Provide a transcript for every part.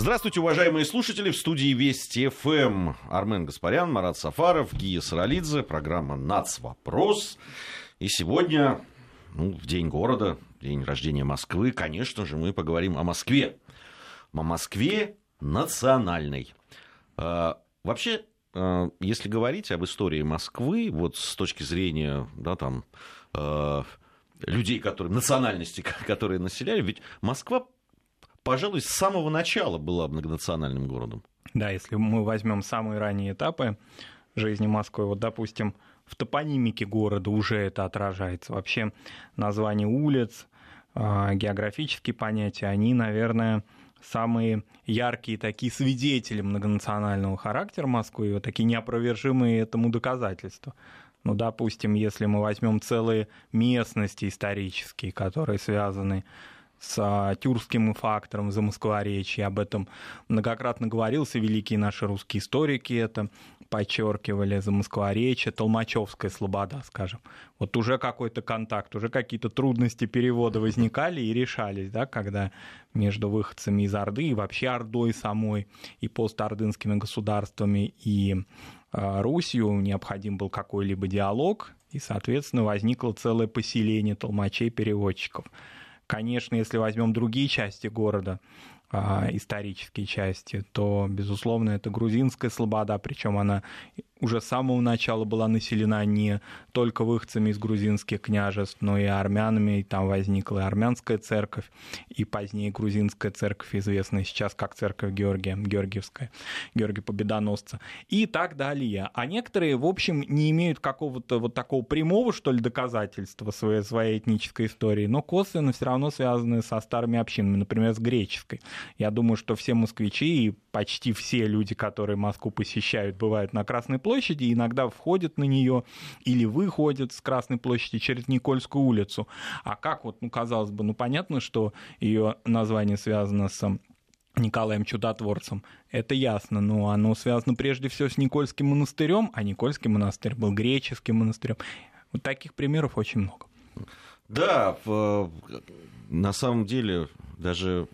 Здравствуйте, уважаемые слушатели. В студии Вести ФМ Армен Гаспарян, Марат Сафаров, Гия Саралидзе. Программа «Нацвопрос». И сегодня, ну, в День города, день рождения Москвы, конечно же, мы поговорим о Москве. О Москве национальной. А, вообще, а, если говорить об истории Москвы, вот с точки зрения, да, там, а, людей, которые, национальности, которые населяли, ведь Москва пожалуй, с самого начала была многонациональным городом. Да, если мы возьмем самые ранние этапы жизни Москвы, вот, допустим, в топонимике города уже это отражается. Вообще название улиц, а, географические понятия, они, наверное, самые яркие такие свидетели многонационального характера Москвы, вот такие неопровержимые этому доказательства. Ну, допустим, если мы возьмем целые местности исторические, которые связаны с а, тюркским фактором за Москворечье. Об этом многократно говорился, великие наши русские историки это подчеркивали за Москворечье, Толмачевская слобода, скажем. Вот уже какой-то контакт, уже какие-то трудности перевода возникали и решались, да, когда между выходцами из Орды и вообще Ордой самой, и постордынскими государствами, и э, Русью необходим был какой-либо диалог, и, соответственно, возникло целое поселение толмачей-переводчиков. Конечно, если возьмем другие части города, а, исторические части, то, безусловно, это грузинская слобода, причем она уже с самого начала была населена не только выходцами из грузинских княжеств, но и армянами, и там возникла и армянская церковь, и позднее грузинская церковь, известная сейчас как церковь Георгия, Георгиевская, Георгия Победоносца, и так далее. А некоторые, в общем, не имеют какого-то вот такого прямого, что ли, доказательства своей, своей этнической истории, но косвенно все равно связаны со старыми общинами, например, с греческой. Я думаю, что все москвичи и почти все люди, которые Москву посещают, бывают на Красной и иногда входят на нее или выходят с Красной площади через Никольскую улицу. А как вот, ну, казалось бы, ну, понятно, что ее название связано с Николаем Чудотворцем. Это ясно, но оно связано прежде всего с Никольским монастырем, а Никольский монастырь был греческим монастырем. Вот таких примеров очень много. Да, на самом деле даже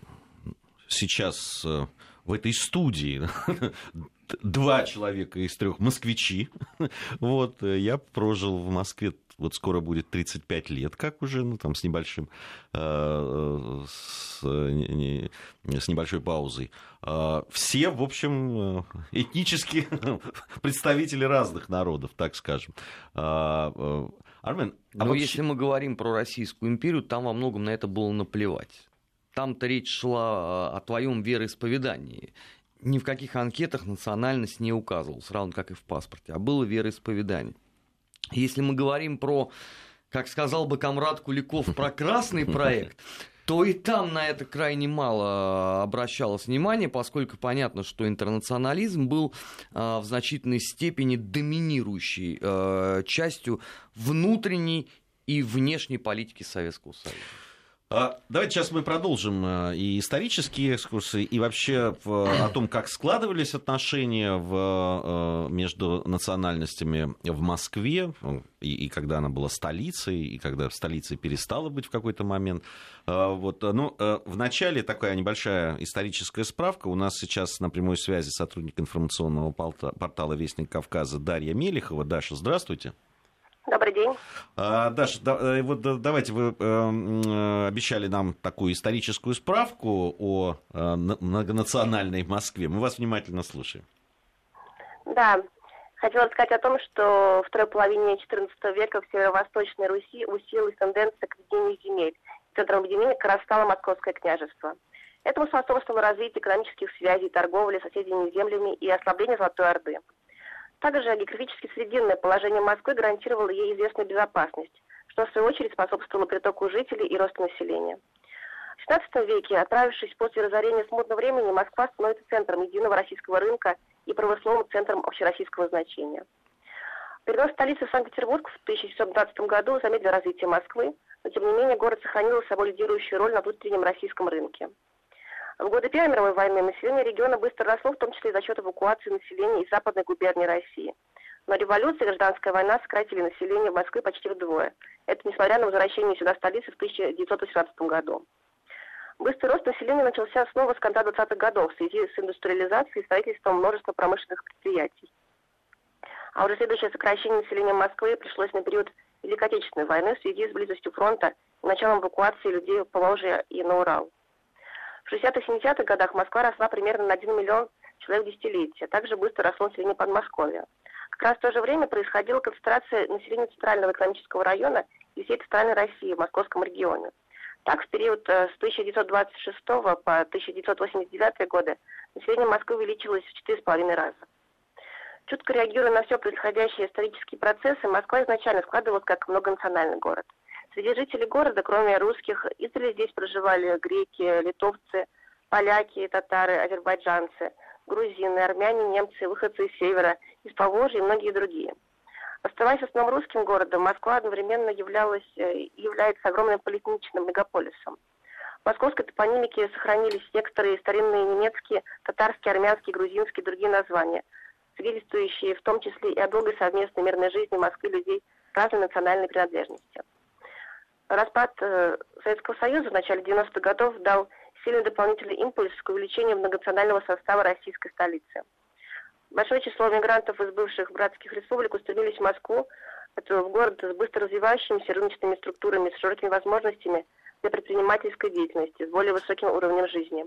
сейчас э, в этой студии два человека из трех москвичи. Вот, э, я прожил в Москве вот скоро будет 35 лет, как уже, ну, там, с небольшим, э, с, не, с небольшой паузой. Все, в общем, этнические представители разных народов, так скажем. Армен, а Но вообще... если мы говорим про Российскую империю, там во многом на это было наплевать. Там-то речь шла а, о твоем вероисповедании. Ни в каких анкетах национальность не указывалась, равно как и в паспорте, а было вероисповедание. Если мы говорим про, как сказал бы комрад Куликов, про красный проект, то и там на это крайне мало обращалось внимание, поскольку понятно, что интернационализм был э, в значительной степени доминирующей э, частью внутренней и внешней политики Советского Союза. А, давайте сейчас мы продолжим э, и исторические экскурсы, и вообще о том, как складывались отношения в, э, между национальностями в Москве, и, и когда она была столицей, и когда столицей перестала быть в какой-то момент. А, вот, ну, э, в начале такая небольшая историческая справка. У нас сейчас на прямой связи сотрудник информационного портала «Вестник Кавказа» Дарья Мелехова. Даша, здравствуйте. Добрый день. А, Даша, да, э, вот давайте вы э, обещали нам такую историческую справку о э, многонациональной Москве. Мы вас внимательно слушаем. Да, хотела сказать о том, что в второй половине XIV века в северо-восточной Руси усилилась тенденция к объединению земель. Центром объединения как раз стало Московское княжество. Этому способствовало развитие экономических связей, торговли, соседними землями и ослабление Золотой Орды. Также географически срединное положение Москвы гарантировало ей известную безопасность, что в свою очередь способствовало притоку жителей и росту населения. В XVI веке, отправившись после разорения смутного времени, Москва становится центром единого российского рынка и промысловым центром общероссийского значения. Перенос столицы в Санкт-Петербург в 1720 году замедлил развитие Москвы, но тем не менее город сохранил собой лидирующую роль на внутреннем российском рынке. В годы Первой мировой войны население региона быстро росло, в том числе за счет эвакуации населения из западной губернии России. Но революция и гражданская война сократили население в Москве почти вдвое. Это несмотря на возвращение сюда столицы в 1918 году. Быстрый рост населения начался снова с конца 20-х годов в связи с индустриализацией и строительством множества промышленных предприятий. А уже следующее сокращение населения Москвы пришлось на период Великой Отечественной войны в связи с близостью фронта и началом эвакуации людей в Поволжье и на Урал. В 60-70-х годах Москва росла примерно на 1 миллион человек в десятилетие. Также быстро росло население Подмосковья. Как раз в то же время происходила концентрация населения Центрального экономического района и всей Центральной России в Московском регионе. Так, в период э, с 1926 по 1989 годы население Москвы увеличилось в 4,5 раза. Чутко реагируя на все происходящие исторические процессы, Москва изначально складывалась как многонациональный город. Среди жителей города, кроме русских, издали здесь проживали греки, литовцы, поляки, татары, азербайджанцы, грузины, армяне, немцы, выходцы из севера, из Поволжья и многие другие – Оставаясь основным русским городом, Москва одновременно являлась э, является огромным политничным мегаполисом. В московской топонимике сохранились некоторые старинные немецкие, татарские, армянские, грузинские и другие названия, свидетельствующие в том числе и о долгой совместной мирной жизни Москвы людей разной национальной принадлежности. Распад э, Советского Союза в начале 90-х годов дал сильный дополнительный импульс к увеличению многонационального состава российской столицы – Большое число мигрантов из бывших братских республик устремились в Москву, это в город с быстро развивающимися рыночными структурами, с широкими возможностями для предпринимательской деятельности, с более высоким уровнем жизни.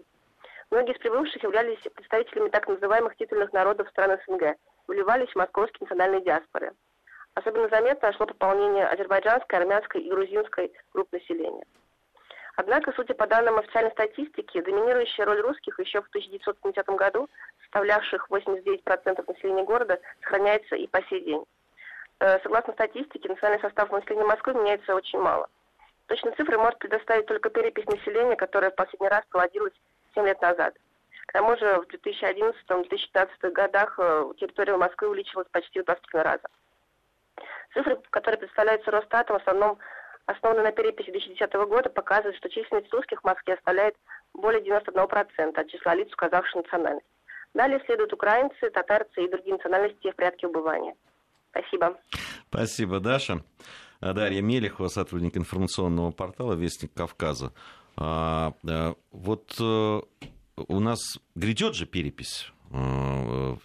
Многие из прибывших являлись представителями так называемых титульных народов стран СНГ, вливались в московские национальные диаспоры. Особенно заметно шло пополнение азербайджанской, армянской и грузинской групп населения. Однако, судя по данным официальной статистики, доминирующая роль русских еще в 1970 году, составлявших 89% населения города, сохраняется и по сей день. Э, согласно статистике, национальный состав населения Москвы меняется очень мало. Точные цифры может предоставить только перепись населения, которая в последний раз проводилась 7 лет назад. К тому же в 2011-2015 годах э, территория Москвы увеличилась почти в 23 раза. Цифры, которые представляются Росстатом, в основном основанный на переписи 2010 года, показывает, что численность русских в Москве составляет более 91% от числа лиц, указавших национальность. Далее следуют украинцы, татарцы и другие национальности в порядке убывания. Спасибо. Спасибо, Даша. Дарья Мелехова, сотрудник информационного портала «Вестник Кавказа». А, а, вот э, у нас грядет же перепись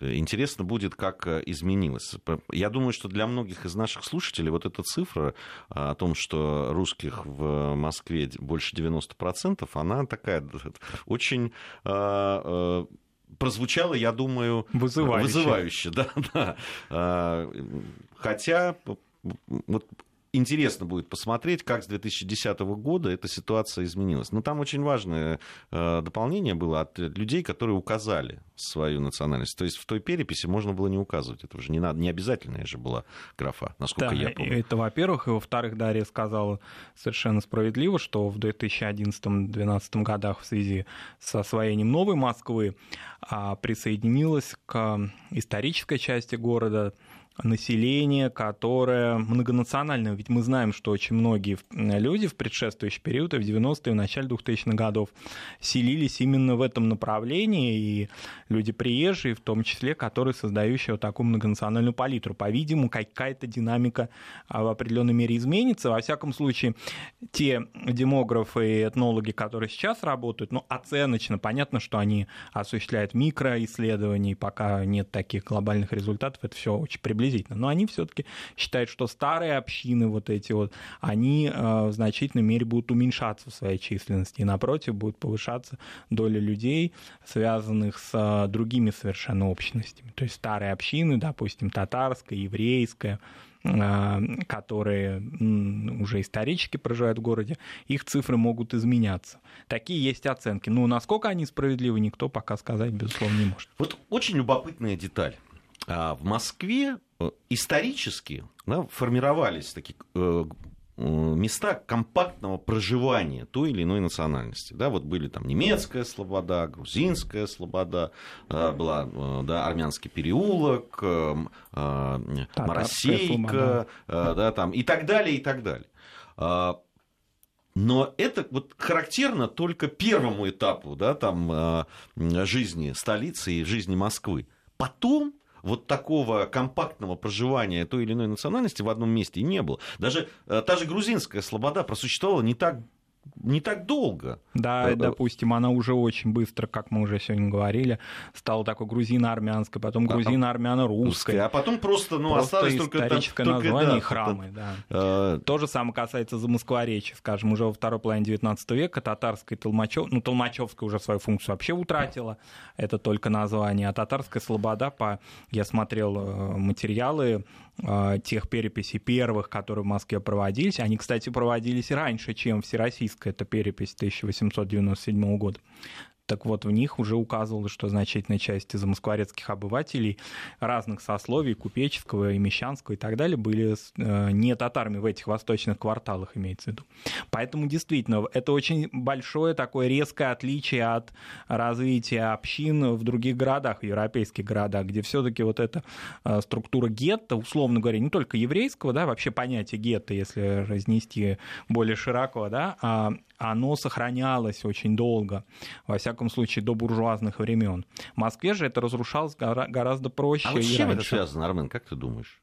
интересно будет, как э, изменилось. Я думаю, что для многих из наших слушателей вот эта цифра о том, что русских в Москве больше 90%, она такая очень э, прозвучала, я думаю, вызывающе. вызывающе да, да. Хотя вот интересно будет посмотреть, как с 2010 года эта ситуация изменилась. Но там очень важное э, дополнение было от людей, которые указали свою национальность. То есть в той переписи можно было не указывать. Это уже не, надо, не обязательная же была графа, насколько да, я помню. Это, во-первых. И, во-вторых, Дарья сказала совершенно справедливо, что в 2011-2012 годах в связи с освоением новой Москвы а, присоединилась к исторической части города население, которое многонациональное. Ведь мы знаем, что очень многие люди в предшествующий период, в 90-е, в начале 2000-х годов, селились именно в этом направлении, и люди приезжие, в том числе, которые создающие вот такую многонациональную палитру. По-видимому, какая-то динамика а, в определенной мере изменится. Во всяком случае, те демографы и этнологи, которые сейчас работают, ну, оценочно, понятно, что они осуществляют микроисследования, пока нет таких глобальных результатов, это все очень приблизительно приблизительно, но они все-таки считают, что старые общины вот эти вот, они э, в значительной мере будут уменьшаться в своей численности, и напротив будет повышаться доля людей, связанных с э, другими совершенно общностями. То есть старые общины, допустим, татарская, еврейская, э, которые уже исторически проживают в городе, их цифры могут изменяться. Такие есть оценки. Но насколько они справедливы, никто пока сказать, безусловно, не может. Вот очень любопытная деталь. А в Москве исторически да, формировались такие э, места компактного проживания той или иной национальности. Да, вот были там немецкая слобода, грузинская слобода, была да, армянский переулок, э, Моросейка, да, там, и так далее, и так далее. А, но это вот характерно только первому этапу да, там, жизни столицы и жизни Москвы. Потом вот такого компактного проживания той или иной национальности в одном месте не было. Даже э, та же грузинская слобода просуществовала не так не так долго. Да, э, допустим, она уже очень быстро, как мы уже сегодня говорили, стала такой грузино-армянской, потом грузино-армяно-русской. А потом просто, ну, просто осталось только историческое только, название да, и храмы, да. Э... То же самое касается замоскворечья, скажем, уже во второй половине 19 века татарская Толмачев, ну, Толмачевская уже свою функцию вообще утратила, это только название, а татарская слобода, по, я смотрел э, материалы тех переписей первых, которые в Москве проводились, они, кстати, проводились раньше, чем всероссийская эта перепись 1897 года. Так вот, в них уже указывалось, что значительная часть замоскворецких обывателей разных сословий, купеческого и мещанского и так далее, были э, не татарами в этих восточных кварталах, имеется в виду. Поэтому, действительно, это очень большое такое резкое отличие от развития общин в других городах, в европейских городах, где все таки вот эта э, структура гетто, условно говоря, не только еврейского, да, вообще понятие гетто, если разнести более широко, да, а оно сохранялось очень долго, во всяком случае, до буржуазных времен. В Москве же это разрушалось гораздо проще. А вот с чем раньше. это связано, Армен, как ты думаешь?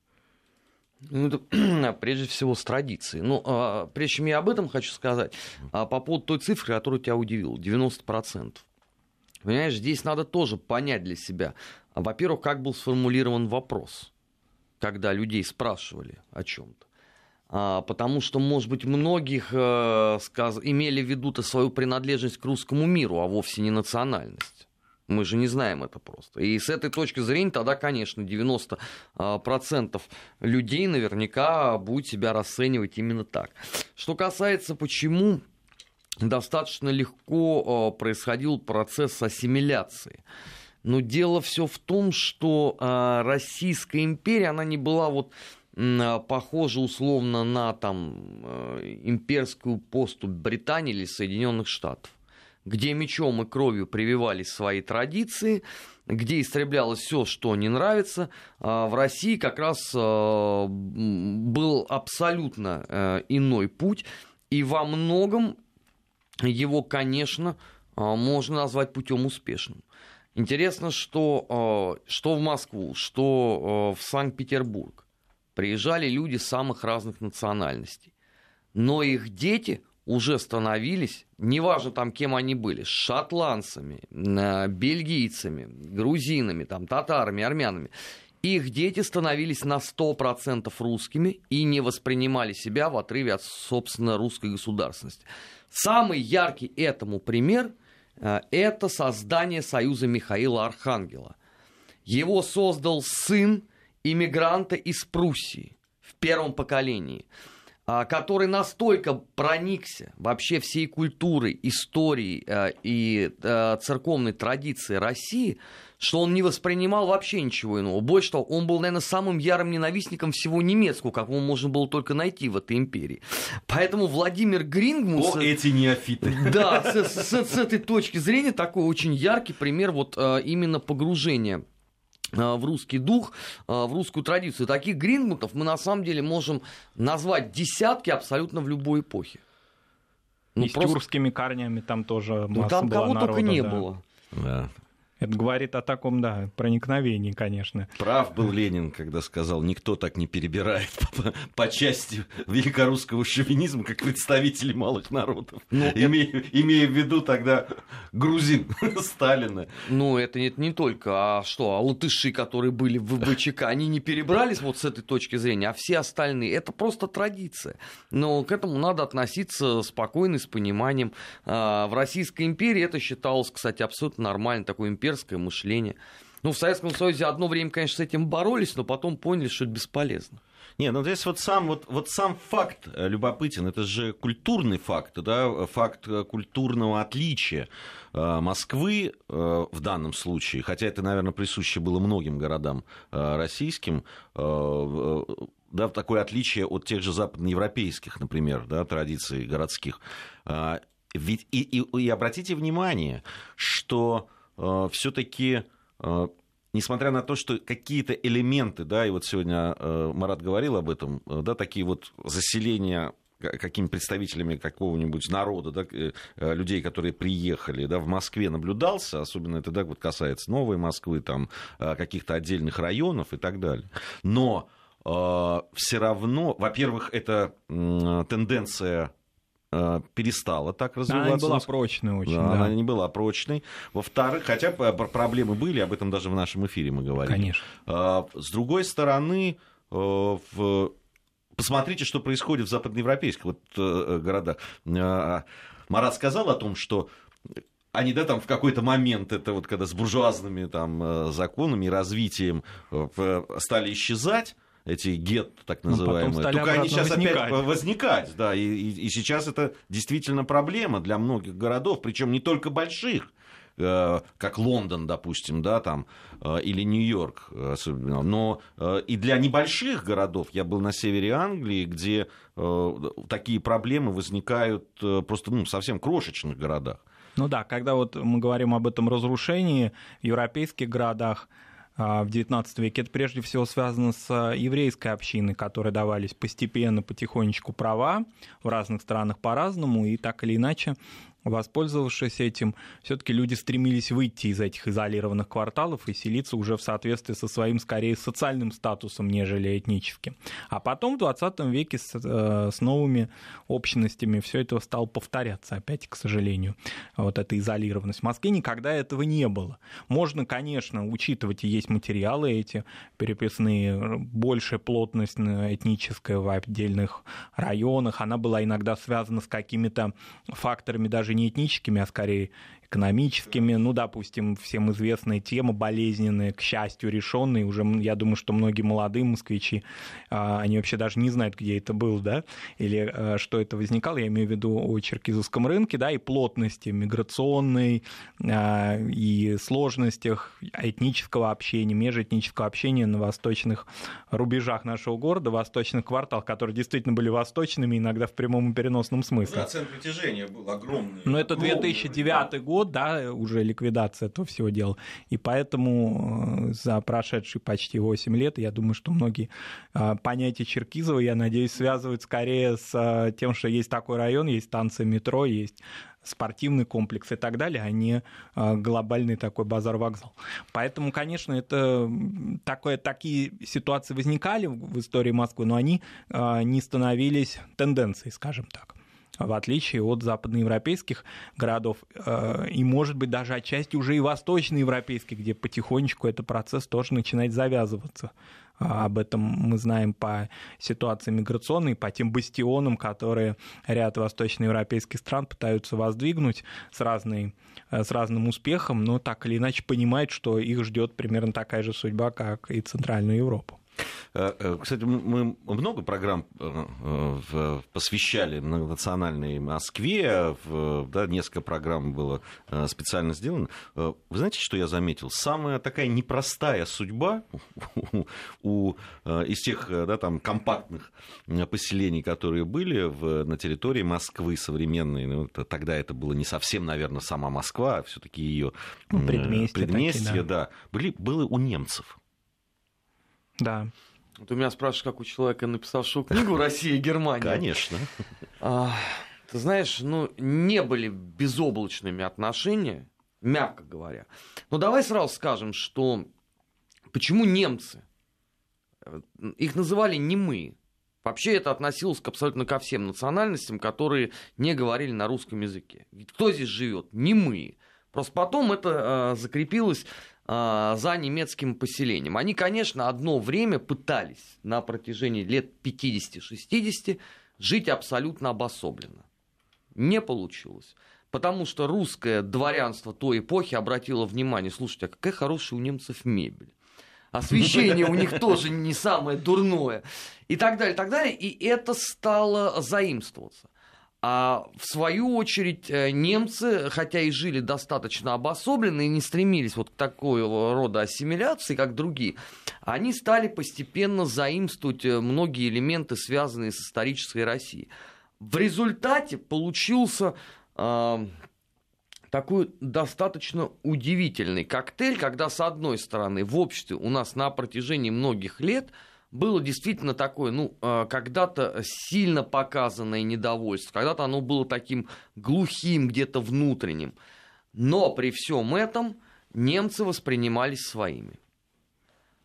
Ну, это, прежде всего, с традицией. Ну, а, прежде чем я об этом хочу сказать, а, по поводу той цифры, которая тебя удивила, 90%. Понимаешь, здесь надо тоже понять для себя. Во-первых, как был сформулирован вопрос, когда людей спрашивали о чем-то. А, потому что, может быть, многих э, сказ... имели в виду-то свою принадлежность к русскому миру, а вовсе не национальность. Мы же не знаем это просто. И с этой точки зрения тогда, конечно, 90% а, людей наверняка будет себя расценивать именно так. Что касается, почему достаточно легко а, происходил процесс ассимиляции. Но дело все в том, что Российская империя, она не была вот похоже условно на там, э, имперскую поступь Британии или Соединенных Штатов, где мечом и кровью прививались свои традиции, где истреблялось все, что не нравится. А в России как раз э, был абсолютно э, иной путь, и во многом его, конечно, можно назвать путем успешным. Интересно, что, что в Москву, что в Санкт-Петербург приезжали люди самых разных национальностей. Но их дети уже становились, неважно там кем они были, шотландцами, э, бельгийцами, грузинами, там, татарами, армянами, их дети становились на 100% русскими и не воспринимали себя в отрыве от, собственно, русской государственности. Самый яркий этому пример э, – это создание Союза Михаила Архангела. Его создал сын иммигранта из Пруссии в первом поколении, а, который настолько проникся вообще всей культурой, историей э, и э, церковной традиции России, что он не воспринимал вообще ничего иного. Больше того, он был, наверное, самым ярым ненавистником всего немецкого, какого можно было только найти в этой империи. Поэтому Владимир Грингмус... О, эти неофиты. Да, с, с, с этой точки зрения такой очень яркий пример вот именно погружения а, в русский дух, а, в русскую традицию. Таких грингмутов мы на самом деле можем назвать десятки абсолютно в любой эпохе. Ну, И просто... с тюркскими корнями там тоже ну, масса там была кого народа, только не да. было. Да. Это говорит о таком, да, проникновении, конечно. Прав был Ленин, когда сказал, никто так не перебирает по, по части великорусского шовинизма, как представители малых народов. Ну, имея, это... имея в виду тогда грузин Сталина. Ну, это не, не только, а что, а латыши, которые были в ВЧК, они не перебрались вот с этой точки зрения, а все остальные. Это просто традиция. Но к этому надо относиться спокойно, с пониманием. А, в Российской империи это считалось, кстати, абсолютно нормально, такой империей имперское мышление. Ну, в Советском Союзе одно время, конечно, с этим боролись, но потом поняли, что это бесполезно. Не, ну здесь вот сам, вот, вот сам факт э, любопытен, это же культурный факт, да, факт э, культурного отличия э, Москвы в данном случае, хотя это, наверное, присуще было многим городам российским, да, такое отличие от тех же западноевропейских, например, да, традиций городских. Ведь и, и, и обратите внимание, что все-таки э, несмотря на то, что какие-то элементы, да, и вот сегодня э, Марат говорил об этом, да, такие вот заселения какими представителями какого-нибудь народа, да, людей, которые приехали да, в Москве, наблюдался, особенно это да, вот касается Новой Москвы, там, каких-то отдельных районов и так далее. Но э, все равно, во-первых, это э, тенденция перестала так развиваться. Она не была прочной очень. Да, да. Она не была прочной. Во-вторых, хотя проблемы были, об этом даже в нашем эфире мы говорили. Конечно. С другой стороны, в... посмотрите, что происходит в западноевропейских вот, городах. Марат сказал о том, что они, да, там в какой-то момент, это вот когда с буржуазными там э, законами и развитием э, стали исчезать, эти гет, так ну, называемые, только они сейчас возникать. опять возникать, да, и, и, и сейчас это действительно проблема для многих городов, причем не только больших, э, как Лондон, допустим, да, там, или Нью-Йорк особенно, но и для небольших городов, я был на севере Англии, где такие проблемы возникают просто ну, совсем крошечных городах. Ну да, когда вот мы говорим об этом разрушении в европейских городах, в XIX веке, это прежде всего связано с еврейской общиной, которой давались постепенно, потихонечку права в разных странах по-разному, и так или иначе Воспользовавшись этим, все-таки люди стремились выйти из этих изолированных кварталов и селиться уже в соответствии со своим, скорее, социальным статусом, нежели этническим. А потом в 20 веке с, э, с новыми общностями все это стало повторяться, опять, к сожалению, вот эта изолированность. В Москве никогда этого не было. Можно, конечно, учитывать, и есть материалы эти переписные, большая плотность этническая в отдельных районах, она была иногда связана с какими-то факторами даже даже не этническими, а скорее экономическими, ну, допустим, всем известная тема, болезненная, к счастью, решенная, уже, я думаю, что многие молодые москвичи, а, они вообще даже не знают, где это было, да, или а, что это возникало, я имею в виду о черкизовском рынке, да, и плотности миграционной, а, и сложностях этнического общения, межэтнического общения на восточных рубежах нашего города, восточных кварталах, которые действительно были восточными, иногда в прямом и переносном смысле. Да, центр притяжения был огромный. Но это 2009 год, год, да, уже ликвидация этого всего дела. И поэтому э, за прошедшие почти 8 лет, я думаю, что многие э, понятия Черкизова, я надеюсь, связывают скорее с э, тем, что есть такой район, есть станция метро, есть спортивный комплекс и так далее, а не глобальный такой базар-вокзал. Поэтому, конечно, это такое, такие ситуации возникали в истории Москвы, но они не становились тенденцией, скажем так в отличие от западноевропейских городов, э, и, может быть, даже отчасти уже и восточноевропейских, где потихонечку этот процесс тоже начинает завязываться. А, об этом мы знаем по ситуации миграционной, по тем бастионам, которые ряд восточноевропейских стран пытаются воздвигнуть с, разной, э, с разным успехом, но так или иначе понимают, что их ждет примерно такая же судьба, как и Центральную Европу. Э, э, кстати, мы много программ э, посвящали национальной Москве, да, несколько программ было специально сделано. Вы знаете, что я заметил? Самая такая непростая судьба у, из тех да, там, компактных поселений, которые были в, на территории Москвы современной, ну, тогда это было не совсем, наверное, сама Москва, а все-таки ее ну, предместье, предместье такие, да. да, были, было у немцев. Да. Вот у меня спрашиваешь, как у человека, написавшего книгу «Россия и Германия». Конечно. А, ты знаешь, ну, не были безоблачными отношения, мягко говоря. Но давай сразу скажем, что почему немцы? Их называли не мы. Вообще это относилось абсолютно ко всем национальностям, которые не говорили на русском языке. Ведь кто здесь живет? Не мы. Просто потом это э, закрепилось за немецким поселением. Они, конечно, одно время пытались на протяжении лет 50-60 жить абсолютно обособленно. Не получилось. Потому что русское дворянство той эпохи обратило внимание, слушайте, а какая хорошая у немцев мебель. Освещение у них тоже не самое дурное. И так далее, и так далее. И это стало заимствоваться. А в свою очередь э, немцы, хотя и жили достаточно обособленно и не стремились вот к такой рода ассимиляции, как другие, они стали постепенно заимствовать э, многие элементы, связанные с исторической Россией. В результате получился э, такой достаточно удивительный коктейль, когда с одной стороны в обществе у нас на протяжении многих лет – было действительно такое, ну, а, когда-то сильно показанное недовольство, когда-то оно было таким глухим, где-то внутренним. Но при всем этом немцы воспринимались своими.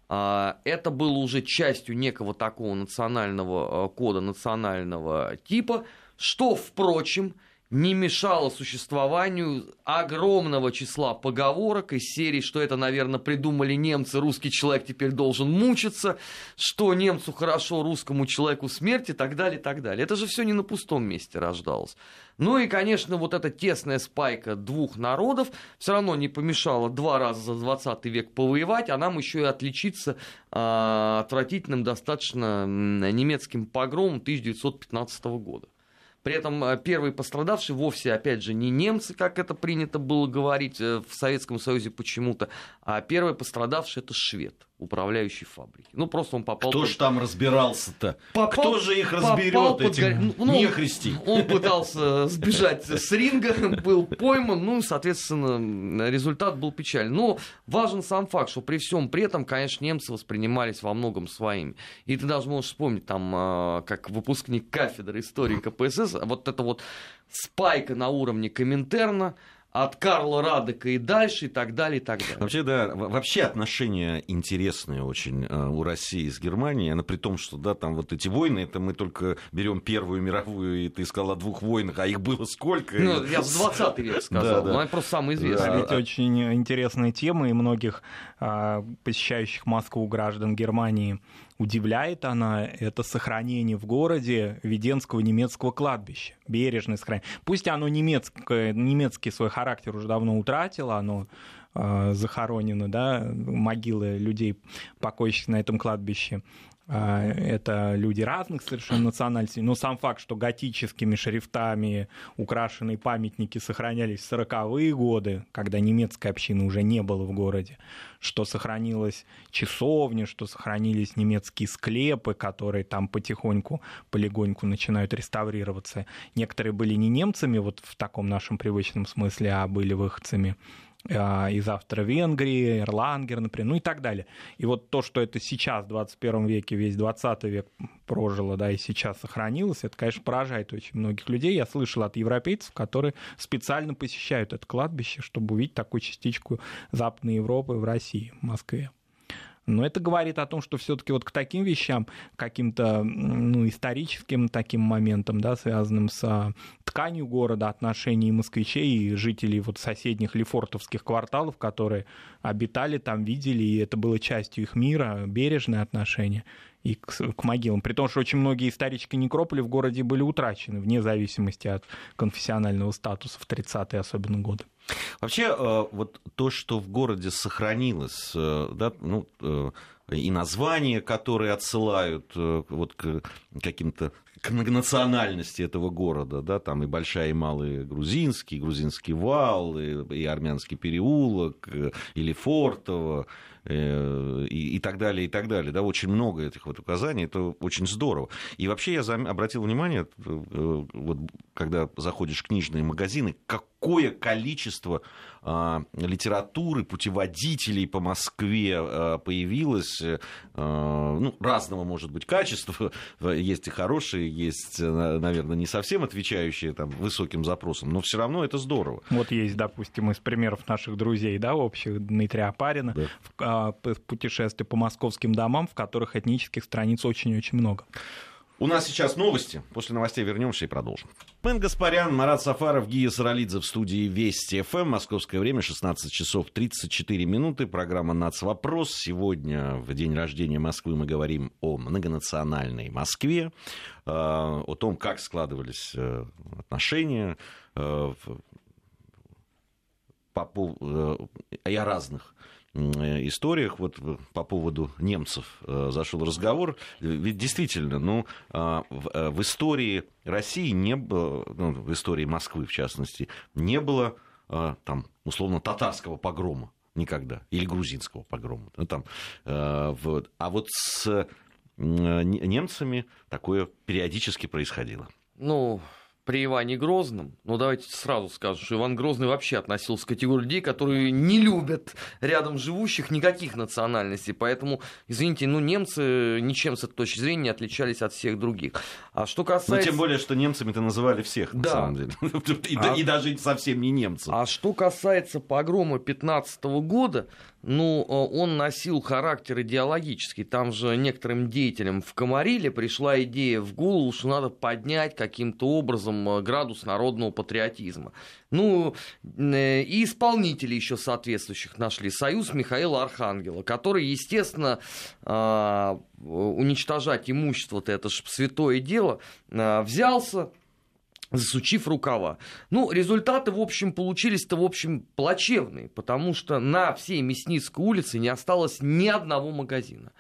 А, это было уже частью некого такого национального а, кода, национального типа, что, впрочем, не мешало существованию огромного числа поговорок из серии, что это, наверное, придумали немцы, русский человек теперь должен мучиться, что немцу хорошо, русскому человеку смерть и так далее, и так далее. Это же все не на пустом месте рождалось. Ну и, конечно, вот эта тесная спайка двух народов все равно не помешала два раза за 20 век повоевать, а нам еще и отличиться э, отвратительным достаточно немецким погромом 1915 года. При этом э, первые пострадавшие вовсе, опять же, не немцы, как это принято было говорить э, в Советском Союзе почему-то, а первый пострадавший это швед управляющий фабрики. Ну, просто он попал... Кто под... ж там разбирался-то? Попал... Кто же их разберет, этих под... ну, нехристи? Он пытался сбежать с ринга, был пойман, ну, соответственно, результат был печальный. Но важен сам факт, что при всем при этом, конечно, немцы воспринимались во многом своими. И ты даже можешь вспомнить, там, а, как выпускник кафедры истории КПСС, вот это вот спайка на уровне Коминтерна, от Карла Радека и дальше, и так далее, и так далее. Вообще, да, вообще отношения интересные очень э, у России с Германией, она при том, что, да, там вот эти войны, это мы только берем Первую мировую, и ты сказал о двух войнах, а их было сколько? Ну, я в 20 век сказал, да, да. просто самый известный. Да, ведь очень интересная тема, и многих а, посещающих Москву граждан Германии удивляет она это сохранение в городе Веденского немецкого кладбища. Бережное сохранение. Пусть оно немецкое, немецкий свой характер уже давно утратило, оно э, захоронено, да, могилы людей, покойщиков на этом кладбище это люди разных совершенно национальностей, но сам факт, что готическими шрифтами украшенные памятники сохранялись в 40-е годы, когда немецкой общины уже не было в городе, что сохранилась часовня, что сохранились немецкие склепы, которые там потихоньку, полегоньку начинают реставрироваться. Некоторые были не немцами, вот в таком нашем привычном смысле, а были выходцами а, из Австро-Венгрии, Эрлангер, например, ну и так далее. И вот то, что это сейчас, в 21 веке, весь 20 век прожило, да, и сейчас сохранилось, это, конечно, поражает очень многих людей. Я слышал от европейцев, которые специально посещают это кладбище, чтобы увидеть такую частичку Западной Европы в России, в Москве. Но это говорит о том, что все-таки вот к таким вещам, каким-то ну, историческим таким моментам, да, связанным с а, тканью города, отношений москвичей и жителей вот соседних лефортовских кварталов, которые обитали там, видели, и это было частью их мира, бережное отношение и к, к могилам. При том, что очень многие исторические некрополи в городе были утрачены, вне зависимости от конфессионального статуса в 30-е особенно годы. Вообще, э, вот то, что в городе сохранилось, э, да, ну, э, и названия, которые отсылают вот к каким-то к многонациональности этого города, да, там и большая, и малый грузинский, грузинский вал, и, и армянский переулок, и Лефортово, и, и так далее, и так далее. Да, очень много этих вот указаний, это очень здорово. И вообще я обратил внимание, вот, когда заходишь в книжные магазины, как какое количество а, литературы, путеводителей по Москве а, появилось, а, ну, разного, может быть, качества, есть и хорошие, есть, наверное, не совсем отвечающие там, высоким запросам, но все равно это здорово. Вот есть, допустим, из примеров наших друзей, да, общих, Дмитрия Апарина, да. В путешествии по московским домам, в которых этнических страниц очень-очень много. У нас сейчас новости. После новостей вернемся и продолжим. Армен Гаспарян, Марат Сафаров, Гия Саралидзе в студии Вести ФМ. Московское время 16 часов 34 минуты. Программа «Нац. Вопрос». Сегодня, в день рождения Москвы, мы говорим о многонациональной Москве, э, о том, как складывались э, отношения э, по, и о разных Э, историях вот по поводу немцев э, зашел разговор. Ведь действительно, ну, а, э, в истории России не было, ну, в истории Москвы, в частности, не было а, там, условно, татарского погрома никогда, или грузинского погрома. Ну, там, вот. А вот с немцами такое периодически происходило. Ну, при Иване Грозном, ну давайте сразу скажу, что Иван Грозный вообще относился к категории людей, которые не любят рядом живущих никаких национальностей. Поэтому, извините, ну немцы ничем с этой точки зрения не отличались от всех других. А что касается... Ну тем более, что немцами-то называли всех, да. на самом деле. И, а... и даже совсем не немцев. А что касается погрома 15 года, ну, он носил характер идеологический. Там же некоторым деятелям в Комариле пришла идея в голову, что надо поднять каким-то образом градус народного патриотизма. Ну, и исполнители еще соответствующих нашли. Союз Михаила Архангела, который, естественно, уничтожать имущество, это же святое дело, взялся, засучив рукава. Ну, результаты, в общем, получились-то, в общем, плачевные, потому что на всей Мясницкой улице не осталось ни одного магазина.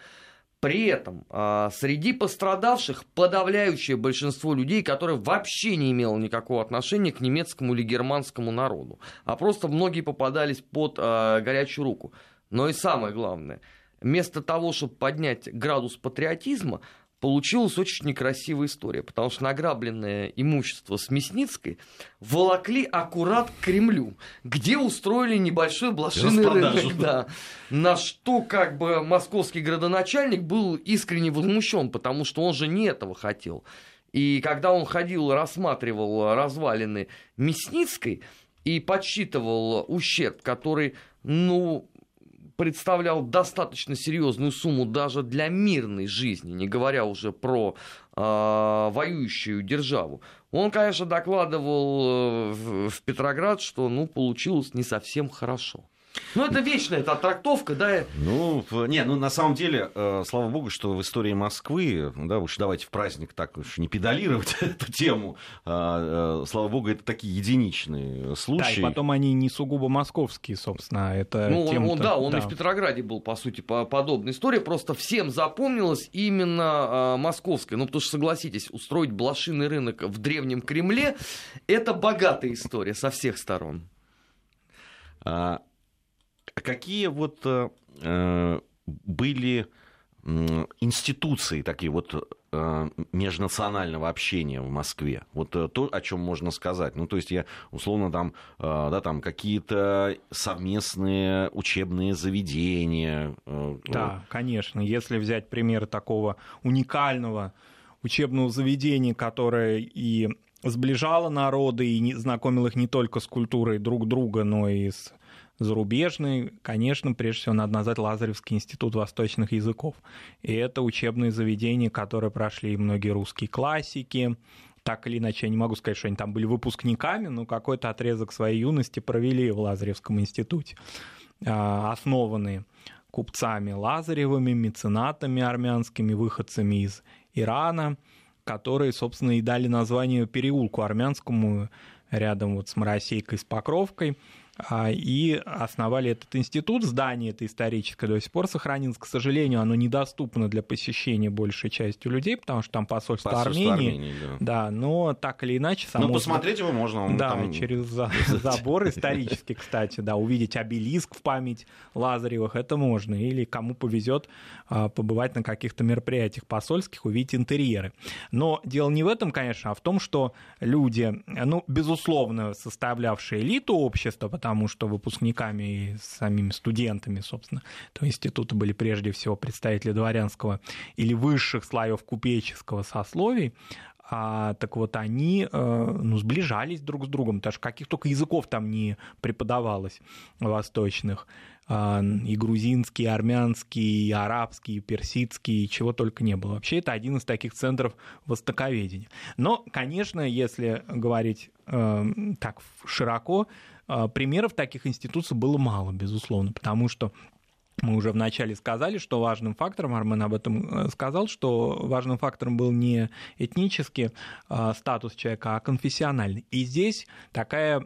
При этом а, среди пострадавших подавляющее большинство людей, которые вообще не имело никакого отношения к немецкому или германскому народу, а просто многие попадались под а, горячую руку. Но и самое главное, вместо того, чтобы поднять градус патриотизма, получилась очень некрасивая история, потому что награбленное имущество с Мясницкой волокли аккурат к Кремлю, где устроили небольшой блошиный рынок. Да, на что как бы московский градоначальник был искренне возмущен, потому что он же не этого хотел. И когда он ходил, рассматривал развалины Мясницкой и подсчитывал ущерб, который, ну, представлял достаточно серьезную сумму даже для мирной жизни, не говоря уже про э, воюющую державу. Он, конечно, докладывал э, в, Петроград, что ну, получилось не совсем хорошо. Ну, это вечная эта трактовка, да? Ну, не, ну, на самом деле, э, слава богу, что в истории Москвы, да, уж давайте в праздник так уж не педалировать эту тему, э, э, слава богу, это такие единичные случаи. Да, и потом они не сугубо московские, собственно, это Ну, он, он, да, он да. и в Петрограде был, по сути, по подобная история, просто всем запомнилась именно московская, ну, потому что, согласитесь, устроить блошиный рынок в Древнем Кремле, это богатая история со всех сторон. А, какие вот э, э были институции такие вот э, межнационального общения в Москве? Вот э, то, о чем можно сказать. Ну, то есть я, условно, там, да, там какие-то совместные учебные заведения. Да, конечно. Если взять пример такого уникального учебного заведения, которое и сближало народы и знакомило их не только с культурой друг друга, но и с зарубежный, конечно, прежде всего надо назвать Лазаревский институт восточных языков. И это учебные заведения, которые прошли многие русские классики, так или иначе, я не могу сказать, что они там были выпускниками, но какой-то отрезок своей юности провели в Лазаревском институте, а, основанные купцами Лазаревыми, меценатами армянскими, выходцами из Ирана, которые, собственно, и дали название переулку армянскому рядом вот с Моросейкой, с Покровкой – и основали этот институт. Здание это историческое до сих пор сохранилось. К сожалению, оно недоступно для посещения большей частью людей, потому что там посольство, посольство Армении. Армении да. да, но так или иначе... Само... Ну, посмотреть его можно. Да, там... через забор исторический, кстати, да, увидеть обелиск в память Лазаревых, это можно. Или кому повезет а, побывать на каких-то мероприятиях посольских, увидеть интерьеры. Но дело не в этом, конечно, а в том, что люди, ну, безусловно, составлявшие элиту общества, потому что выпускниками и самими студентами, собственно, этого института были прежде всего представители дворянского или высших слоев купеческого сословий, а, так вот они э, ну, сближались друг с другом, даже каких только языков там не преподавалось восточных. А, и грузинский, и армянский, и арабский, и персидский, и чего только не было. Вообще это один из таких центров востоковедения. Но, конечно, если говорить э, так широко, примеров таких институций было мало, безусловно, потому что мы уже вначале сказали, что важным фактором, Армен об этом э, сказал, что важным фактором был не этнический э, статус человека, а конфессиональный. И здесь такая,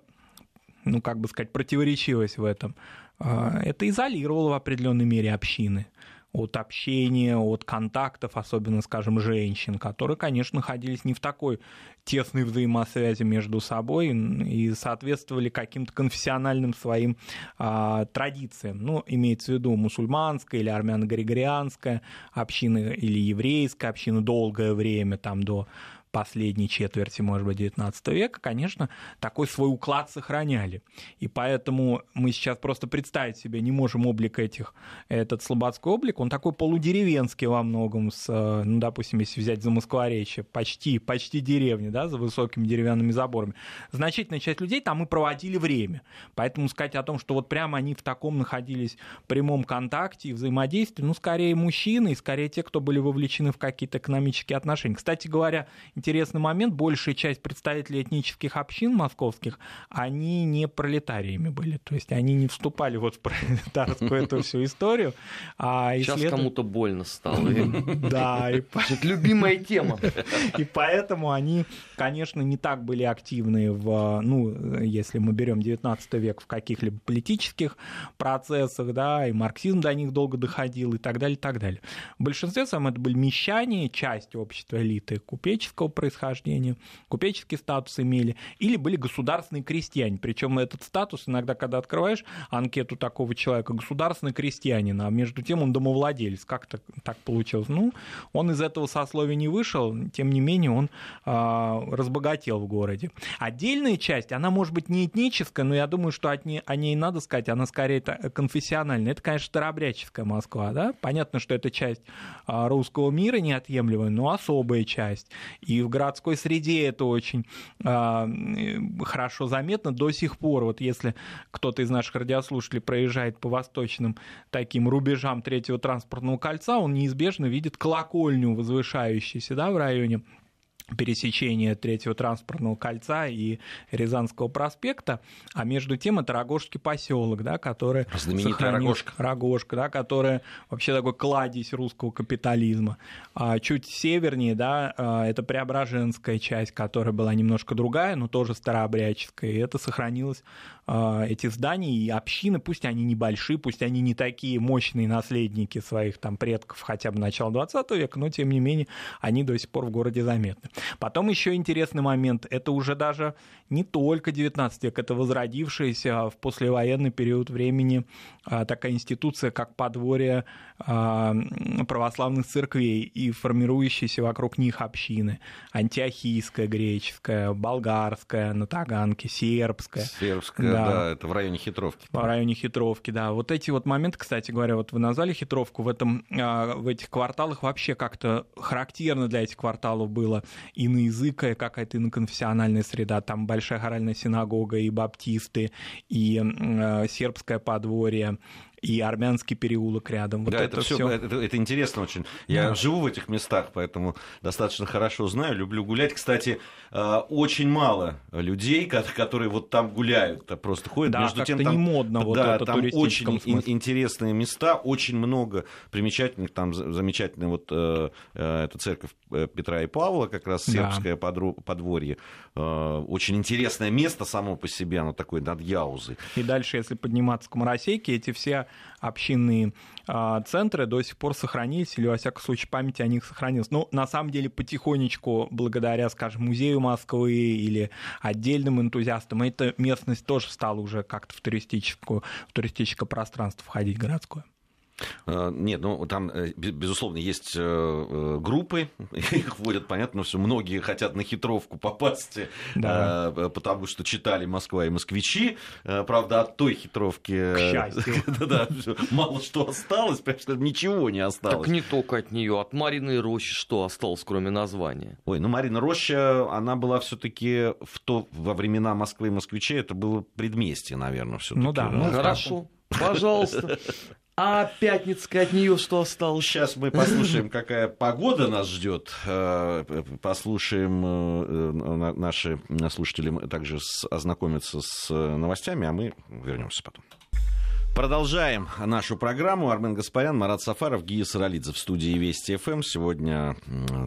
ну как бы сказать, противоречивость в этом. Э, это изолировало в определенной мере общины от общения, от контактов, особенно, скажем, женщин, которые, конечно, находились не в такой тесной взаимосвязи между собой и соответствовали каким-то конфессиональным своим а, традициям. Ну, имеется в виду мусульманская или армяно-григорианская община или еврейская община долгое время, там до последней четверти, может быть, 19 века, конечно, такой свой уклад сохраняли. И поэтому мы сейчас просто представить себе не можем облик этих, этот слободской облик, он такой полудеревенский во многом, с, ну, допустим, если взять за Москворечье, почти, почти деревни, да, за высокими деревянными заборами. Значительная часть людей там и проводили время. Поэтому сказать о том, что вот прямо они в таком находились прямом контакте и взаимодействии, ну, скорее мужчины, и скорее те, кто были вовлечены в какие-то экономические отношения. Кстати говоря, интересный момент, большая часть представителей этнических общин московских, они не пролетариями были, то есть они не вступали вот в пролетарскую эту всю историю. А Сейчас кому-то больно стало. Да. Это любимая тема. И поэтому они, конечно, не так были активны в, ну, если мы берем 19 век, в каких-либо политических процессах, да, и марксизм до них долго доходил и так далее, и так далее. В большинстве своем это были мещане, часть общества элиты купеческого происхождения, купеческий статус имели, или были государственные крестьяне. Причем этот статус иногда, когда открываешь анкету такого человека, государственный крестьянин, а между тем он домовладелец. Как так, получилось? Ну, он из этого сословия не вышел, тем не менее он э, разбогател в городе. Отдельная часть, она может быть не этническая, но я думаю, что от ней, о ней надо сказать, она скорее конфессиональная. Это, конечно, старообрядческая Москва, да? Понятно, что это часть а, русского мира неотъемлемая, но особая часть. И в городской среде это очень а, хорошо заметно до сих пор. Вот если кто-то из наших радиослушателей проезжает по восточным таким рубежам третьего транспортного кольца, он неизбежно видит колокольню, возвышающуюся да, в районе пересечения третьего транспортного кольца и Рязанского проспекта, а между тем это Рогожский поселок, да, который знаменитая Рогожка. Рогожка, да, которая вообще такой кладезь русского капитализма. А чуть севернее, да, а, это Преображенская часть, которая была немножко другая, но тоже старообрядческая, и это сохранилось эти здания и общины, пусть они небольшие, пусть они не такие мощные наследники своих там предков хотя бы начала 20 века, но тем не менее они до сих пор в городе заметны. Потом еще интересный момент, это уже даже не только 19 век, это возродившаяся в послевоенный период времени а, такая институция, как подворье а, православных церквей и формирующиеся вокруг них общины. Антиохийская, греческая, болгарская, на Таганке, сербская. Сербская, да. да, это в районе Хитровки. В районе Хитровки, да. Вот эти вот моменты, кстати говоря, вот вы назвали Хитровку, в, этом, а, в этих кварталах вообще как-то характерно для этих кварталов было иноязыкая какая-то иноконфессиональная среда. Там большая хоральная синагога и баптисты, и э, сербское подворье, и армянский переулок рядом. Вот да, это, это все, это, это интересно очень. Я да. живу в этих местах, поэтому достаточно хорошо знаю, люблю гулять. Кстати, э, очень мало людей, которые вот там гуляют, просто ходят. Да, Между тем, там, не модно вот да, это там очень интересные места, очень много примечательных, там замечательная вот э, э, эта церковь Петра и Павла, как раз сербское да. подворье. Очень интересное место само по себе, оно такое над Яузой. И дальше, если подниматься к Моросейке, эти все общинные а, центры до сих пор сохранились, или, во всяком случае, память о них сохранилась. Ну, на самом деле, потихонечку, благодаря, скажем, Музею Москвы или отдельным энтузиастам, эта местность тоже стала уже как-то в, туристическую, в туристическое пространство входить городское. Э, нет, ну там, э, безусловно, есть э, группы, их вводят, понятно, все многие хотят на хитровку попасть, да. потому что читали «Москва» и «Москвичи», правда, от той хитровки да, мало что осталось, потому что ничего не осталось. Так не только от нее, от Мариной рощи что осталось, кроме названия? Ой, ну Марина роща, она была все-таки в то, во времена Москвы и «Москвичей», это было предместье, наверное, все-таки. Ну да, ну хорошо. Пожалуйста. А Пятницкая от нее что осталось? Сейчас мы послушаем, какая погода нас ждет. Э, послушаем э, наши слушатели также ознакомятся с новостями, а мы вернемся потом. Продолжаем нашу программу. Армен Гаспарян, Марат Сафаров, Гия Саралидзе в студии Вести ФМ. Сегодня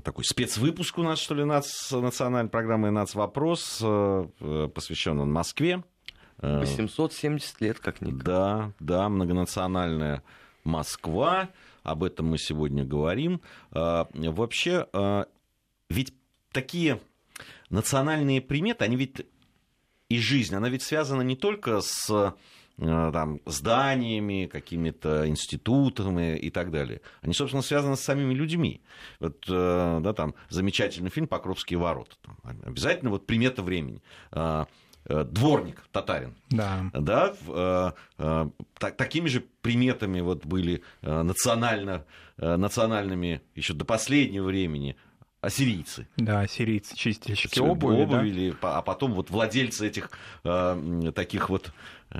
такой спецвыпуск у нас, что ли, нац, национальной программы «Нац. Вопрос», э, посвящен он Москве. 870 лет как-никак. Да, да, многонациональная Москва. Об этом мы сегодня говорим. А, вообще, а, ведь такие национальные приметы, они ведь и жизнь, она ведь связана не только с там, зданиями, какими-то институтами и так далее. Они, собственно, связаны с самими людьми. Вот, да, там, замечательный фильм «Покровские ворота». Там, обязательно вот примета времени дворник татарин. Да. Да, э, э, так, такими же приметами вот были э, национально, национальными еще до последнего времени ассирийцы. Да, ассирийцы, чистильщики обуви. обуви да? а потом вот владельцы этих э, таких вот э,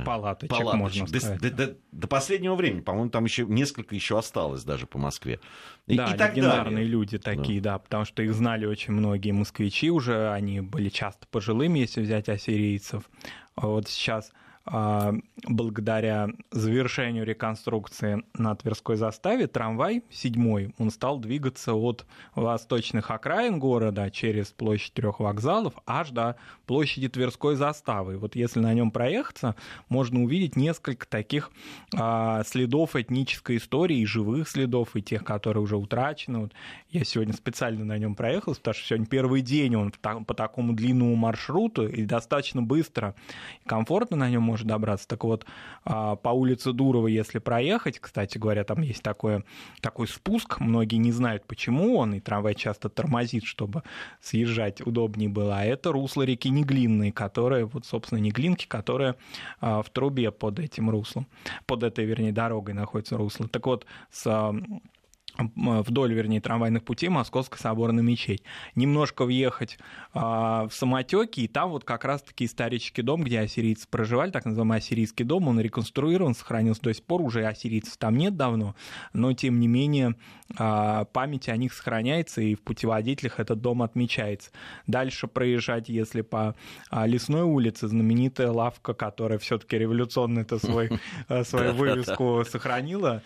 палаточек, палаточек. можно сказать. До, до, до, последнего времени, по-моему, там еще несколько еще осталось даже по Москве. И, да, и так легендарные далее. люди такие, да. да, потому что их знали очень многие москвичи уже, они были часто пожилыми, если взять ассирийцев. Вот сейчас а, благодаря завершению реконструкции на Тверской заставе трамвай седьмой, он стал двигаться от восточных окраин города через площадь трех вокзалов аж до площади Тверской заставы. Вот если на нем проехаться, можно увидеть несколько таких а, следов этнической истории, и живых следов, и тех, которые уже утрачены. Вот я сегодня специально на нем проехал, потому что сегодня первый день он по такому длинному маршруту и достаточно быстро и комфортно на нем может добраться. Так вот, а, по улице Дурова, если проехать, кстати говоря, там есть такое, такой спуск, многие не знают, почему он, и трамвай часто тормозит, чтобы съезжать удобнее было, а это русло реки Неглинной, которая, вот, собственно, Неглинки, которая а, в трубе под этим руслом, под этой, вернее, дорогой находится русло. Так вот, с вдоль, вернее, трамвайных путей Московская соборная мечеть. Немножко въехать а, в самотеки, и там вот как раз-таки исторический дом, где ассирийцы проживали, так называемый ассирийский дом, он реконструирован, сохранился до сих пор, уже ассирийцев там нет давно, но тем не менее а, память о них сохраняется, и в путеводителях этот дом отмечается. Дальше проезжать, если по а, лесной улице, знаменитая лавка, которая все-таки революционно это свой, свою вывеску сохранила,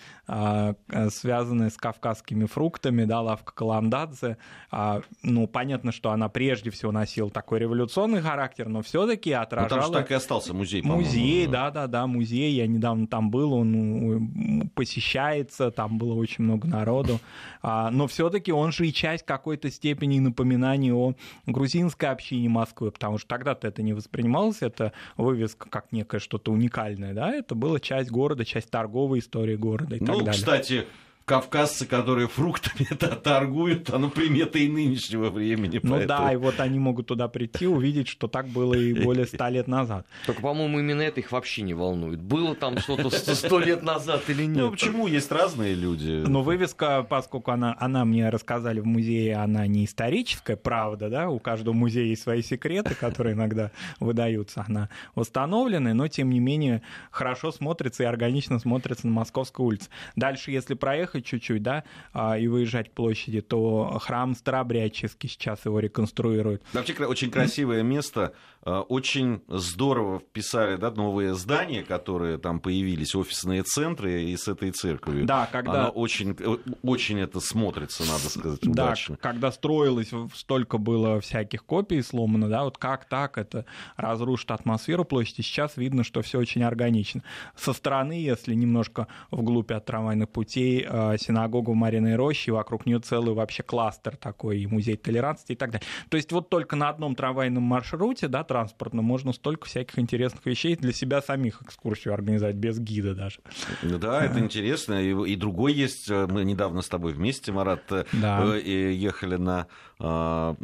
связанная с кавказскими фруктами, да, лавка Каламдадзе. А, ну, понятно, что она прежде всего носила такой революционный характер, но все-таки отражала... Ну, там же так и остался музей, Музей, да-да-да, музей. Я недавно там был, он посещается, там было очень много народу. А, но все-таки он же и часть какой-то степени напоминания о грузинской общине Москвы, потому что тогда-то это не воспринималось, это вывеска как некое что-то уникальное, да, это была часть города, часть торговой истории города и ну, так далее. Ну, кстати, кавказцы, которые фруктами торгуют, оно примета и нынешнего времени. Ну поэтому... да, и вот они могут туда прийти, увидеть, что так было и более ста лет назад. Только, по-моему, именно это их вообще не волнует. Было там что-то сто лет назад или нет? Ну почему? Есть разные люди. Но вывеска, поскольку она, она мне рассказали в музее, она не историческая, правда, да, у каждого музея есть свои секреты, которые иногда выдаются, она восстановленная, но тем не менее хорошо смотрится и органично смотрится на Московской улице. Дальше, если проехать, проехать чуть-чуть, да, а, и выезжать к площади, то храм Старобрядческий сейчас его реконструируют. Вообще очень красивое место, а, очень здорово вписали, да, новые здания, которые там появились, офисные центры и с этой церковью. Да, когда... Оно очень, очень это смотрится, надо сказать, удачно. Да, когда строилось, столько было всяких копий сломано, да, вот как так это разрушит атмосферу площади, сейчас видно, что все очень органично. Со стороны, если немножко вглубь от трамвайных путей, а, синагогу в Мариной роще, вокруг нее целый вообще кластер такой, и музей толерантности и так далее. То есть вот только на одном трамвайном маршруте, да, транспортном, можно столько всяких интересных вещей для себя самих экскурсию организовать, без гида даже. Да, это интересно. И, и другой есть, мы недавно с тобой вместе, Марат, э, да. Э, ехали на а,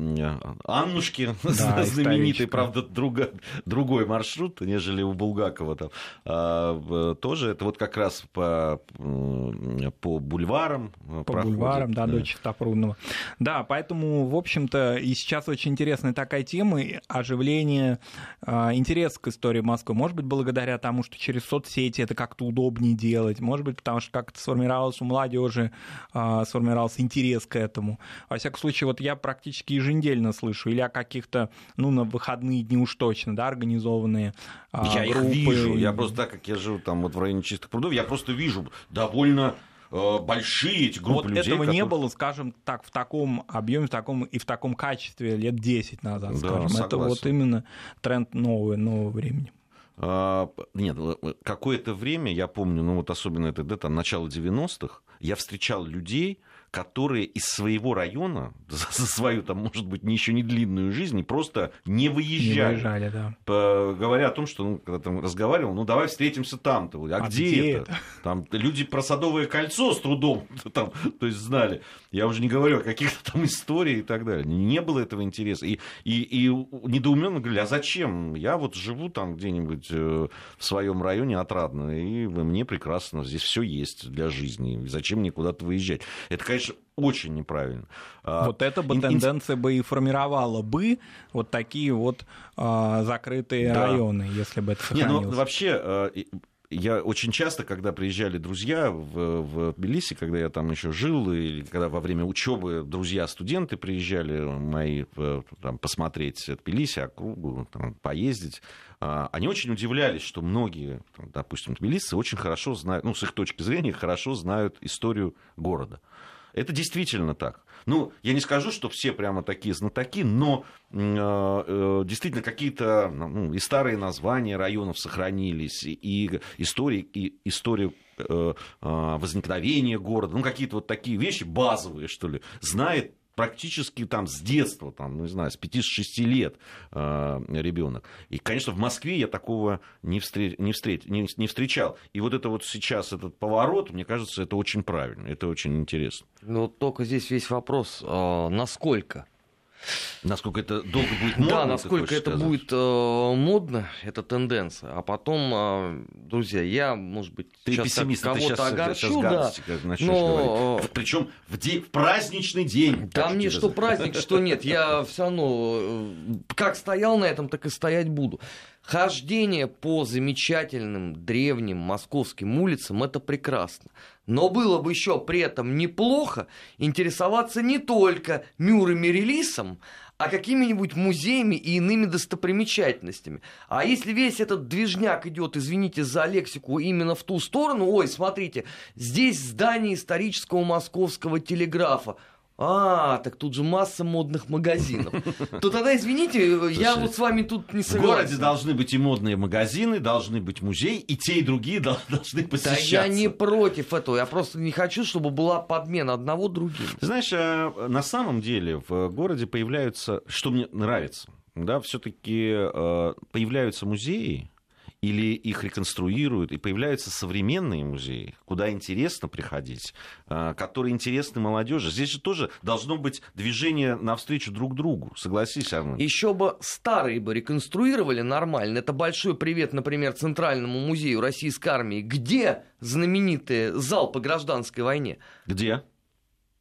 Аннушки, да, знаменитый, правда, друга, другой маршрут, нежели у Булгакова там. А, тоже это вот как раз по, по бульварам. По проходит, бульварам, да, да, до Чистопрудного. Да, поэтому, в общем-то, и сейчас очень интересная такая тема, оживление, а, интерес к истории Москвы. Может быть, благодаря тому, что через соцсети это как-то удобнее делать, может быть, потому что как-то сформировалось у молодежи, сформировался интерес к этому. Во всяком случае, вот я практически еженедельно слышу, или о каких-то, ну, на выходные дни уж точно, да, организованные а, Я группы. их вижу, я просто так, как я живу там вот в районе Чистых прудов, я просто вижу довольно э, большие эти группы вот людей. этого которые... не было, скажем так, в таком объеме, в таком и в таком качестве лет 10 назад, да, скажем. Согласен. Это вот именно тренд нового, нового времени. А, нет, какое-то время, я помню, ну вот особенно это где-то начало 90-х, я встречал людей, которые из своего района за свою, там, может быть, не еще не длинную жизнь просто не выезжали. Не выезжали, да. По, говоря о том, что, ну, когда там разговаривал, ну, давай встретимся там-то. А, а где, где это? это? Там люди про Садовое кольцо с трудом там, то есть знали. Я уже не говорю о каких-то там историях и так далее. Не было этого интереса. И, и, и недоуменно говорили, а зачем? Я вот живу там где-нибудь э, в своем районе отрадно, и мне прекрасно, здесь все есть для жизни. Зачем мне куда-то выезжать? Это, конечно, очень неправильно. А, вот это бы тенденция бы и формировала бы вот такие вот а, закрытые да. районы, если бы это сохранилось. Не, ну, вообще, а, я очень часто, когда приезжали друзья в, в Тбилиси, когда я там еще жил, или когда во время учебы друзья-студенты приезжали мои там, посмотреть Тбилиси, округу, там, поездить, они очень удивлялись, что многие, там, допустим, тбилисцы очень хорошо знают, ну, с их точки зрения, хорошо знают историю города. Это действительно так. Ну, я не скажу, что все прямо такие знатоки, но э, э, действительно какие-то ну, и старые названия районов сохранились, и истории, и историю э, возникновения города, ну, какие-то вот такие вещи базовые, что ли, знает практически там с детства, там, ну, не знаю, с 5-6 лет э, ребенок. И, конечно, в Москве я такого не, встр... не, встр... не, не встречал. И вот это вот сейчас, этот поворот, мне кажется, это очень правильно, это очень интересно. Ну, только здесь весь вопрос, э, насколько Насколько это долго будет модно? Да, насколько это сказать? будет э, модно, это тенденция. А потом, э, друзья, я, может быть, ты сейчас пессимист, кого-то сейчас, огорчу, сейчас да, как но... Говорить. Причем в, день, в праздничный день. Там не что праздник, что нет. Я все равно э, как стоял на этом, так и стоять буду. Хождение по замечательным древним московским улицам это прекрасно. Но было бы еще при этом неплохо интересоваться не только Мюррем Релисом, а какими-нибудь музеями и иными достопримечательностями. А если весь этот движняк идет, извините за лексику, именно в ту сторону, ой, смотрите, здесь здание исторического московского телеграфа, а, так тут же масса модных магазинов. То тогда, извините, я вот с вами тут не согласен. В городе должны быть и модные магазины, должны быть музеи, и те, и другие должны посещаться. Да я не против этого, я просто не хочу, чтобы была подмена одного другим. Знаешь, э, на самом деле в городе появляются, что мне нравится, да, все-таки э, появляются музеи, или их реконструируют, и появляются современные музеи, куда интересно приходить, а, которые интересны молодежи. Здесь же тоже должно быть движение навстречу друг другу. Согласись, Армен. Еще бы старые бы реконструировали нормально. Это большой привет, например, Центральному музею российской армии. Где знаменитый зал по гражданской войне? Где?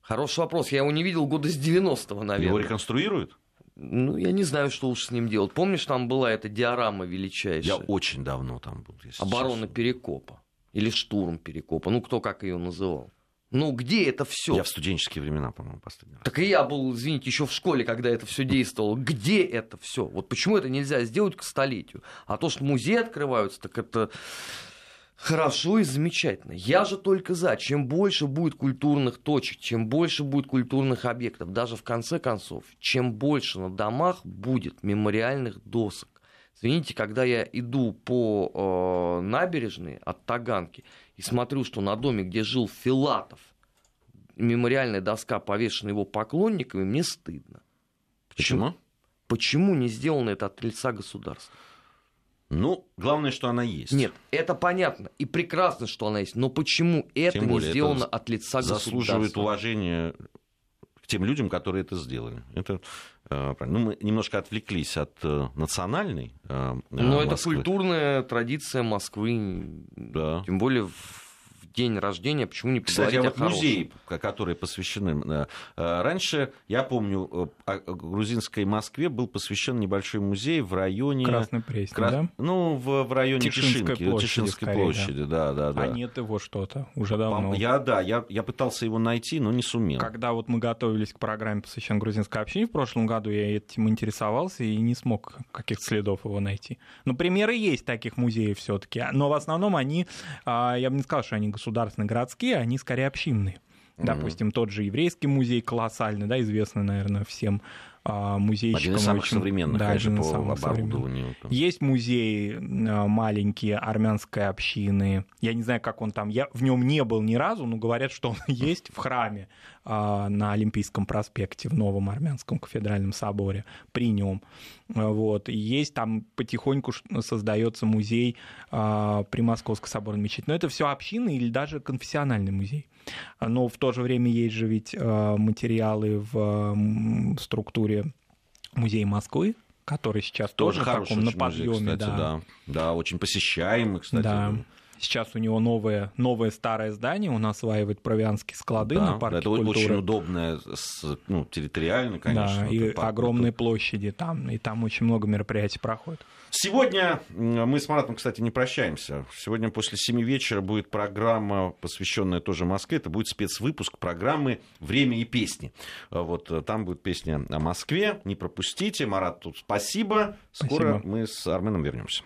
Хороший вопрос. Я его не видел года с 90-го, наверное. Его реконструируют? Ну, я не знаю, что уж с ним делать. Помнишь, там была эта диорама величайшая? Я очень давно там был. Оборона честно. Перекопа. Или штурм Перекопа. Ну, кто как ее называл. Ну, где это все? Я в студенческие времена, по-моему, последний Так и я был, извините, еще в школе, когда это все действовало. Где это все? Вот почему это нельзя сделать к столетию? А то, что музеи открываются, так это Хорошо и замечательно. Я же только за. Чем больше будет культурных точек, чем больше будет культурных объектов, даже в конце концов, чем больше на домах будет мемориальных досок. Извините, когда я иду по э, набережной от Таганки и смотрю, что на доме, где жил Филатов, мемориальная доска повешена его поклонниками, мне стыдно. Почему? Почему не сделано это от лица государства? Ну, главное, что она есть. Нет, это понятно. И прекрасно, что она есть. Но почему это Тем более, не сделано это от лица государства? Заслуживает уважения к тем людям, которые это сделали. Это э, Ну, мы немножко отвлеклись от э, национальной. Э, Но это культурная традиция Москвы. Да. Тем более в день рождения, почему не Кстати, а вот музеи, которые посвящены... Э, раньше, я помню, э, грузинской Москве был посвящен небольшой музей в районе... Красной Пресни, Кра... да? Ну, в, в районе Тишинской Тишинки, площади, Тишинской скорее, площади, да. да, да, А нет его что-то уже давно. Я, да, я, я пытался его найти, но не сумел. Когда вот мы готовились к программе, посвященной грузинской общине в прошлом году, я этим интересовался и не смог каких-то следов его найти. Но примеры есть таких музеев все таки но в основном они, а, я бы не сказал, что они государственные городские, они скорее общинные. Допустим, тот же еврейский музей колоссальный, да, известный, наверное, всем а, музейщикам. Один из самых очень, современных, да, конечно, по оборудованию. Есть музей а, маленький армянской общины. Я не знаю, как он там. Я в нем не был ни разу, но говорят, что он есть в храме а, на Олимпийском проспекте в Новом Армянском кафедральном соборе при нем. Вот. есть там потихоньку создается музей при Московской соборной мечети. Но это все общины или даже конфессиональный музей. Но в то же время есть же ведь материалы в структуре Музея Москвы, который сейчас тоже, тоже в таком на подъеме. Кстати, да. да. Да, очень посещаемый, кстати. Да. Сейчас у него новое, новое старое здание, он осваивает провианские склады да, на парке это культуры. очень удобное, ну, территориально, конечно. Да, и огромные площади там, и там очень много мероприятий проходит. Сегодня мы с Маратом, кстати, не прощаемся. Сегодня после 7 вечера будет программа, посвященная тоже Москве. Это будет спецвыпуск программы «Время и песни». Вот э, там будет песня о Москве. Не пропустите. Марат, тут спасибо. Скоро спасибо. мы с Арменом вернемся.